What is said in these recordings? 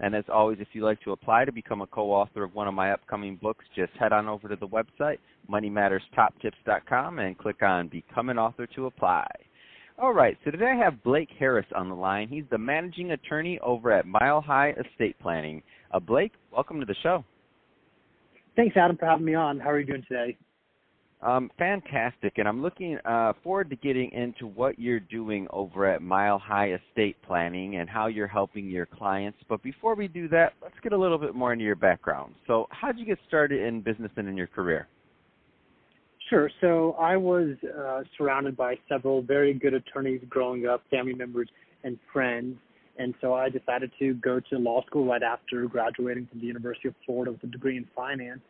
And as always, if you'd like to apply to become a co-author of one of my upcoming books, just head on over to the website, moneymatterstoptips.com, and click on Become an Author to apply. All right, so today I have Blake Harris on the line. He's the managing attorney over at Mile High Estate Planning. Uh, Blake, welcome to the show. Thanks, Adam, for having me on. How are you doing today? Um, fantastic, and I'm looking uh, forward to getting into what you're doing over at Mile High Estate Planning and how you're helping your clients. But before we do that, let's get a little bit more into your background. So, how did you get started in business and in your career? Sure. So, I was uh, surrounded by several very good attorneys growing up, family members, and friends. And so I decided to go to law school right after graduating from the University of Florida with a degree in finance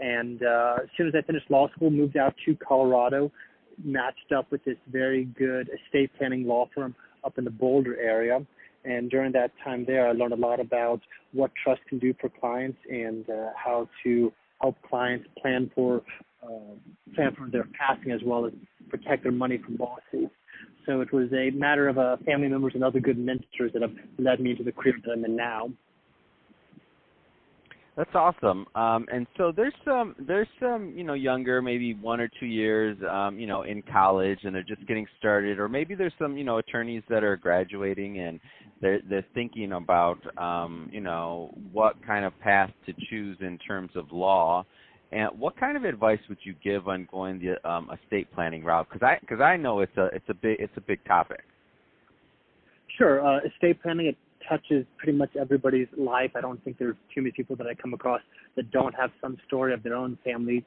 and uh, as soon as I finished law school, moved out to Colorado, matched up with this very good estate planning law firm up in the Boulder area. And during that time there, I learned a lot about what trust can do for clients and uh, how to help clients plan for uh, plan for their passing as well as protect their money from lawsuits. So it was a matter of uh, family members and other good mentors that have led me to the career that I'm in now. That's awesome. Um, and so there's some there's some you know younger, maybe one or two years, um, you know, in college, and they're just getting started, or maybe there's some you know attorneys that are graduating and they're they're thinking about um, you know what kind of path to choose in terms of law. And what kind of advice would you give on going the um, estate planning route? Because I because I know it's a it's a big it's a big topic. Sure, uh, estate planning touches pretty much everybody's life. I don't think there's too many people that I come across that don't have some story of their own family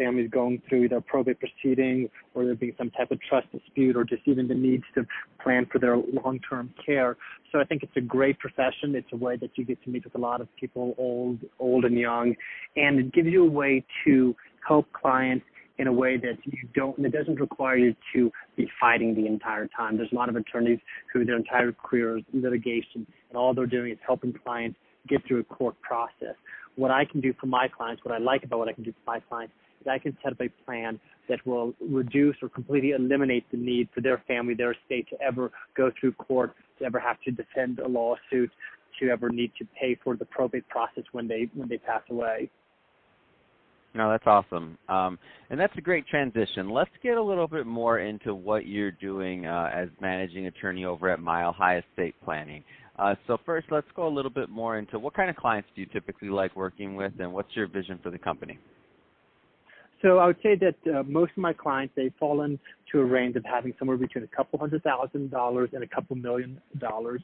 families going through either probate proceeding or there being some type of trust dispute or just even the needs to plan for their long-term care. So I think it's a great profession. It's a way that you get to meet with a lot of people, old, old and young, and it gives you a way to help clients in a way that you don't, and it doesn't require you to be fighting the entire time. There's a lot of attorneys who their entire career is litigation, and all they're doing is helping clients get through a court process. What I can do for my clients, what I like about what I can do for my clients, is I can set up a plan that will reduce or completely eliminate the need for their family, their estate to ever go through court, to ever have to defend a lawsuit, to ever need to pay for the probate process when they when they pass away. No, that's awesome. Um, and that's a great transition. Let's get a little bit more into what you're doing uh, as managing attorney over at Mile High Estate Planning. Uh, so first, let's go a little bit more into what kind of clients do you typically like working with, and what's your vision for the company? So I would say that uh, most of my clients they fall into a range of having somewhere between a couple hundred thousand dollars and a couple million dollars.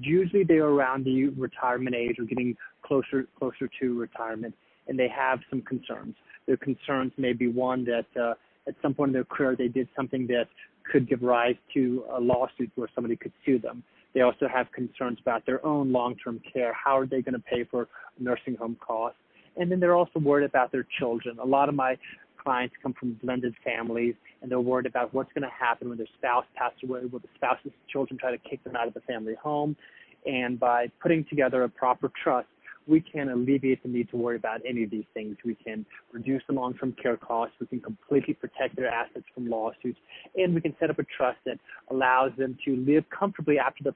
Usually they are around the retirement age or getting closer closer to retirement and they have some concerns. Their concerns may be one that uh, at some point in their career they did something that could give rise to a lawsuit where somebody could sue them. They also have concerns about their own long-term care. How are they going to pay for nursing home costs? And then they're also worried about their children. A lot of my clients come from blended families and they're worried about what's going to happen when their spouse passes away. Will the spouse's children try to kick them out of the family home? And by putting together a proper trust, we can alleviate the need to worry about any of these things. We can reduce the long-term care costs. We can completely protect their assets from lawsuits, and we can set up a trust that allows them to live comfortably after the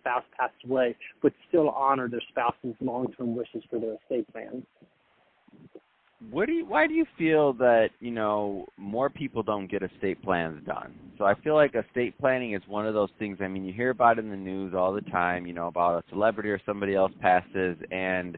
spouse passed away, but still honor their spouse's long-term wishes for their estate plans what do you why do you feel that you know more people don't get estate plans done? So i feel like estate planning is one of those things i mean you hear about it in the news all the time you know about a celebrity or somebody else passes and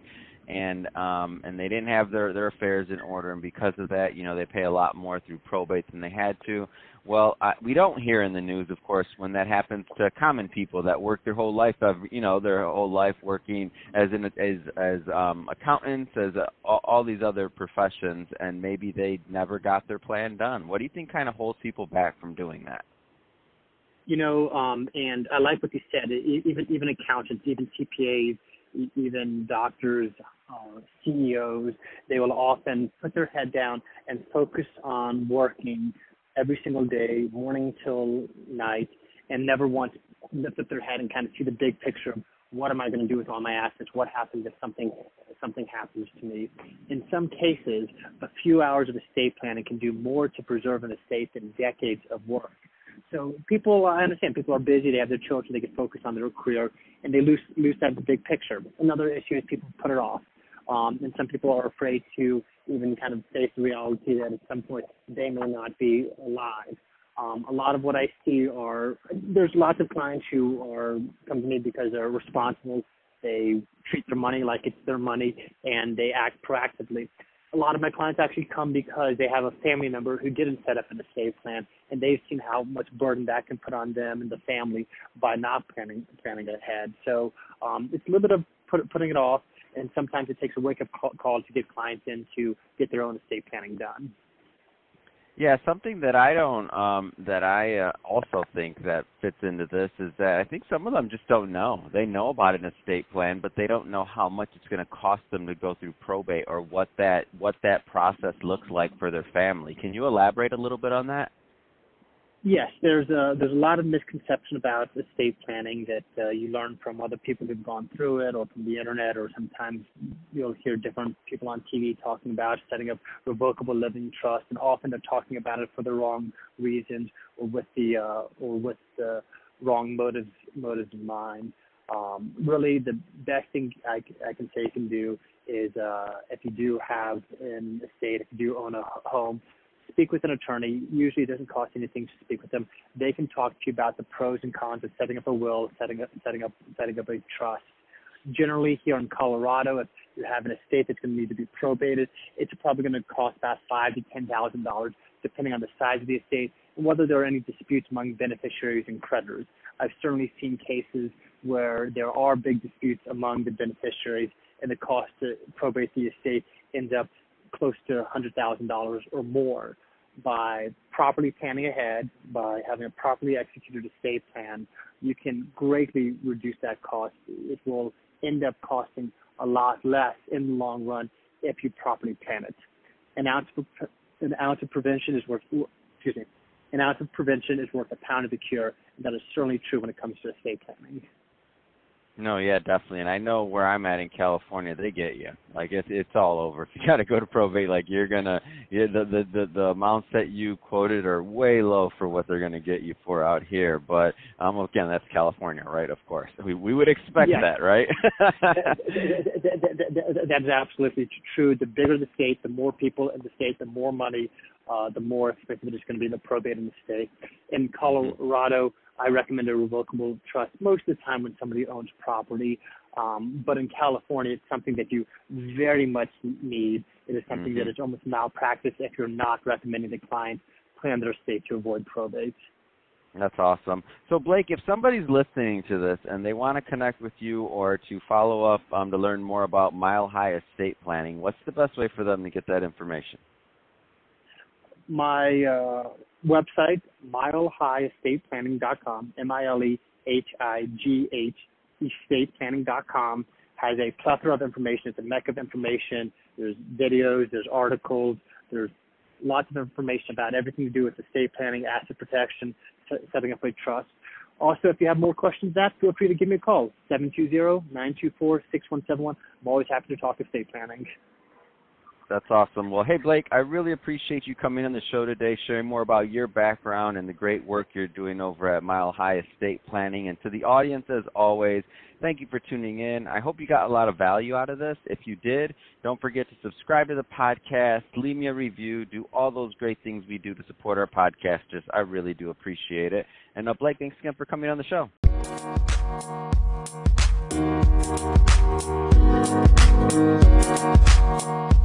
and um and they didn't have their their affairs in order and because of that you know they pay a lot more through probate than they had to well, I, we don't hear in the news, of course, when that happens to common people that work their whole life, of, you know, their whole life working as in as as um, accountants, as a, all, all these other professions, and maybe they never got their plan done. What do you think kind of holds people back from doing that? You know, um, and I like what you said. Even even accountants, even CPAs, even doctors, uh, CEOs, they will often put their head down and focus on working every single day, morning till night, and never once lift up their head and kind of see the big picture of what am I going to do with all my assets? What happens if something if something happens to me? In some cases, a few hours of estate planning can do more to preserve an estate than decades of work. So people, I understand people are busy. They have their children. They get focused on their career, and they lose lose that big picture. Another issue is people put it off, um, and some people are afraid to even kind of face the reality that at some point they may not be alive. Um, a lot of what I see are there's lots of clients who are come to me because they're responsible. They treat their money like it's their money, and they act proactively. A lot of my clients actually come because they have a family member who didn't set up an estate plan, and they've seen how much burden that can put on them and the family by not planning planning ahead. So um, it's a little bit of put, putting it off, and sometimes it takes a wake up call to get clients in to get their own estate planning done. Yeah, something that I don't um that I uh, also think that fits into this is that I think some of them just don't know. They know about an estate plan, but they don't know how much it's going to cost them to go through probate or what that what that process looks like for their family. Can you elaborate a little bit on that? Yes, there's a there's a lot of misconception about estate planning that uh, you learn from other people who've gone through it, or from the internet, or sometimes you'll hear different people on TV talking about setting up revocable living trust, and often they're talking about it for the wrong reasons or with the uh, or with the wrong motives motives in mind. Um, really, the best thing I, I can say you can do is uh, if you do have an estate, if you do own a home, speak with an attorney. Usually, it doesn't cost anything to speak with them. They can talk to you about the pros and cons of setting up a will, setting up setting up setting up a trust. Generally, here in Colorado, if you have an estate that's going to need to be probated, it's probably going to cost about five to ten thousand dollars, depending on the size of the estate and whether there are any disputes among beneficiaries and creditors. I've certainly seen cases where there are big disputes among the beneficiaries, and the cost to probate the estate ends up close to $100,000 or more by properly planning ahead, by having a properly executed estate plan, you can greatly reduce that cost. It will end up costing a lot less in the long run if you properly plan it. An ounce of, an ounce of prevention is worth, excuse me, an ounce of prevention is worth a pound of the cure, and that is certainly true when it comes to estate planning. No, yeah, definitely. And I know where I'm at in California, they get you. Like it's it's all over. If you got to go to probate, like you're gonna, yeah, the, the the the amounts that you quoted are way low for what they're gonna get you for out here. But um, again, that's California, right? Of course, we we would expect yes. that, right? that's absolutely true. The bigger the state, the more people in the state, the more money, uh, the more expensive it is going to be in the probate in the state. In mm-hmm. Colorado. Mm-hmm I recommend a revocable trust most of the time when somebody owns property. Um, but in California, it's something that you very much need. It is something mm-hmm. that is almost malpractice if you're not recommending the client plan their estate to avoid probate. That's awesome. So Blake, if somebody's listening to this and they want to connect with you or to follow up um, to learn more about Mile High Estate Planning, what's the best way for them to get that information? my uh, website, milehighestateplanning.com, M-I-L-E-H-I-G-H, estateplanning.com, has a plethora of information. It's a mecca of information. There's videos, there's articles, there's lots of information about everything to do with estate planning, asset protection, setting up a trust. Also, if you have more questions that, feel free to give me a call, 720-924-6171. I'm always happy to talk estate planning. That's awesome. Well, hey, Blake, I really appreciate you coming on the show today, sharing more about your background and the great work you're doing over at Mile High Estate Planning. And to the audience, as always, thank you for tuning in. I hope you got a lot of value out of this. If you did, don't forget to subscribe to the podcast, leave me a review, do all those great things we do to support our podcasters. I really do appreciate it. And uh, Blake, thanks again for coming on the show. Thank you.